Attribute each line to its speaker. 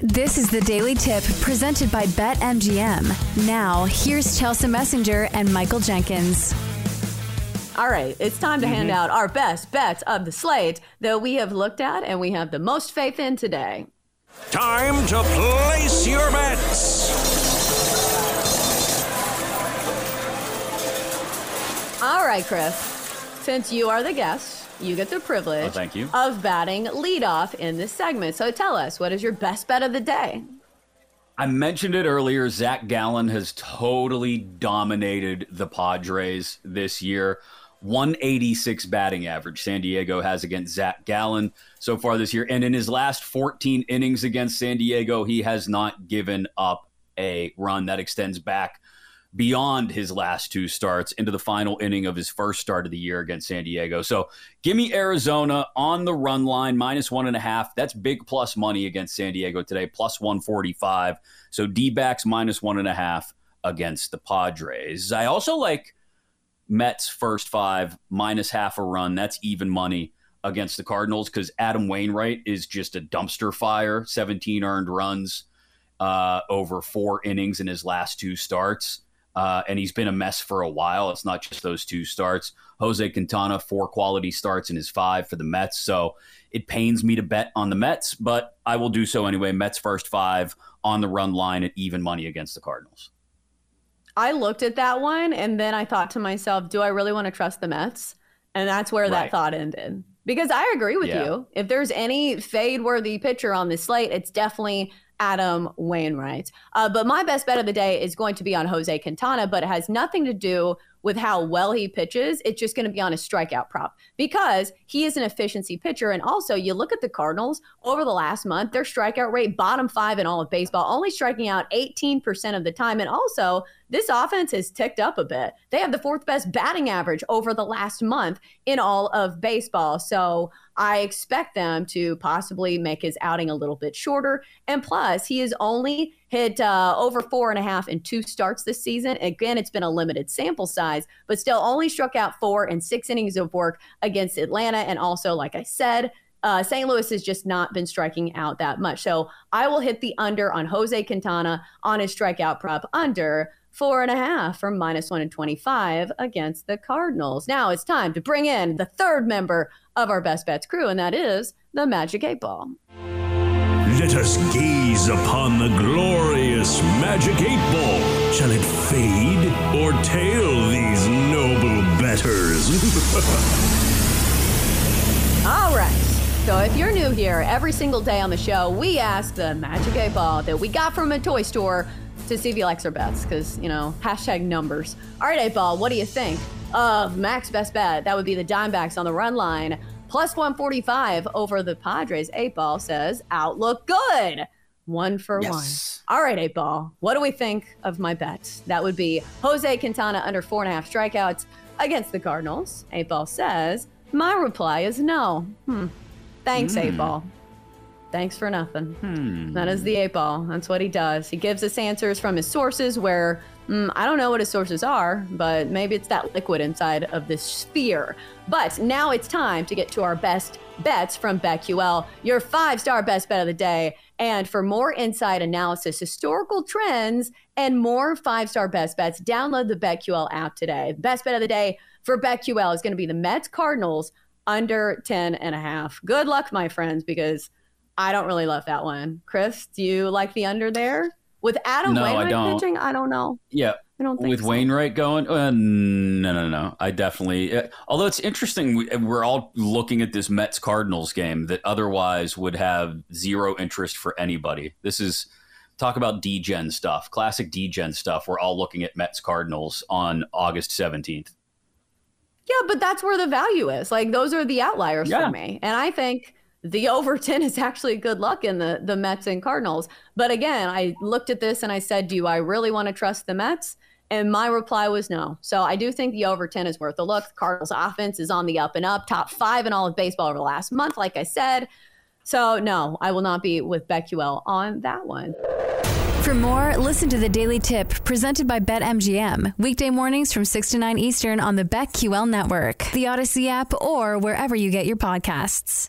Speaker 1: This is the Daily Tip presented by BetMGM. Now, here's Chelsa Messinger and Michael Jenkins.
Speaker 2: All right, it's time to hand mm-hmm. out our best bets of the slate that we have looked at and we have the most faith in today.
Speaker 3: Time to place your bets.
Speaker 2: All right, Chris, since you are the guest, you get the privilege
Speaker 4: Oh, thank you.
Speaker 2: of batting leadoff in this segment. So tell us, what is your best bet of the day?
Speaker 4: I mentioned it earlier. Zach Gallen has totally dominated the Padres this year. 186 batting average San Diego has against Zach Gallen so far this year. And in his last 14 innings against San Diego, he has not given up a run that extends back beyond his last two starts into the final inning of his first start of the year against San Diego. So give me Arizona on the run line, minus one and a half. That's big plus money against San Diego today, plus 145. So D backs minus one and a half against the Padres. I also like Mets first five, minus half a run. That's even money against the Cardinals because Adam Wainwright is just a dumpster fire, 17 earned runs uh, over four innings in his last two starts. Uh, and he's been a mess for a while. It's not just those two starts. Jose Quintana, four quality starts in his five for the Mets. So it pains me to bet on the Mets, but I will do so anyway. Mets first five on the run line at even money against the Cardinals.
Speaker 2: I looked at that one and then I thought to myself, do I really want to trust the Mets? And that's where that thought ended. Because I agree with
Speaker 4: Yeah.
Speaker 2: you. If there's any fade worthy pitcher on this slate, it's definitely Adam Wainwright. Uh, but my best bet of the day is going to be on Jose Quintana, but it has nothing to do with how well he pitches. It's just going to be on a strikeout prop because he is an efficiency pitcher. And also, you look at the Cardinals over the last month, their strikeout rate, bottom five in all of baseball, only striking out 18% of the time. And also, this offense has ticked up a bit. They have the fourth best batting average over the last month in all of baseball. So I expect them to possibly make his outing a little bit shorter. And plus, he is only hit uh, over four and a half in two starts this season. Again, it's been a limited sample size, but still only struck out four in six innings of work against Atlanta. And also, like I said, uh, St. Louis has just not been striking out that much. So I will hit the under on Jose Quintana on his strikeout prop under four and a half from minus one and 25 against the Cardinals. Now it's time to bring in the third member of our best bets crew, and that is the Magic Eight Ball.
Speaker 3: Let us gaze upon the glorious magic eight ball. Shall it fade or tail these noble betters?
Speaker 2: All right. So if you're new here, every single day on the show, we ask the Magic Eight Ball that we got from a toy store to see if he likes our bets, because, you know, hashtag numbers. All right, Eight Ball, what do you think of Mac's best bet? That would be the D backs on the run line, plus 145 over the Padres. Eight Ball says, outlook good. One for
Speaker 4: Yes.
Speaker 2: one. All right, Eight Ball, what do we think of my bet? That would be Jose Quintana under four and a half strikeouts against the Cardinals. Eight Ball says, my reply is no. Hmm. Thanks, Eight Ball. Thanks for nothing. That is the eight ball. That's what he does. He gives us answers from his sources where mm, I don't know what his sources are, but maybe it's that liquid inside of this sphere. But now it's time to get to our best bets from BetQL, your five star best bet of the day. And for more inside analysis, historical trends, and more five star best bets, download the BetQL app today. Best bet of the day for BetQL is going to be the Mets Cardinals under 10 and a half. Good luck, my friends, because I don't really love that one. Chris, do you like the under there? With Adam
Speaker 4: No, I
Speaker 2: Wainwright
Speaker 4: don't.
Speaker 2: pitching, I don't know.
Speaker 4: Yeah,
Speaker 2: I don't think
Speaker 4: with
Speaker 2: so.
Speaker 4: Wainwright going, uh, no, no, no. I definitely. Uh, although it's interesting, we, we're all looking at this Mets Cardinals game that otherwise would have zero interest for anybody. This is talk about DGen stuff, classic DGen stuff. We're all looking at Mets Cardinals on August seventeenth.
Speaker 2: Yeah, but that's where the value is. Like those are the outliers
Speaker 4: Yeah.
Speaker 2: for me. And I think the over 10 is actually good luck in the the Mets and Cardinals. But again, I looked at this and I said, "Do I really want to trust the Mets?" And my reply was no. So I do think the over 10 is worth a look. The Cardinals offense is on the up and up, top 5 in all of baseball over the last month like I said. So no, I will not be with BetQL on that one.
Speaker 1: For more, listen to the Daily Tip presented by BetMGM. Weekday mornings from 6 to 9 Eastern on the BetQL network, the Audacy app, or wherever you get your podcasts.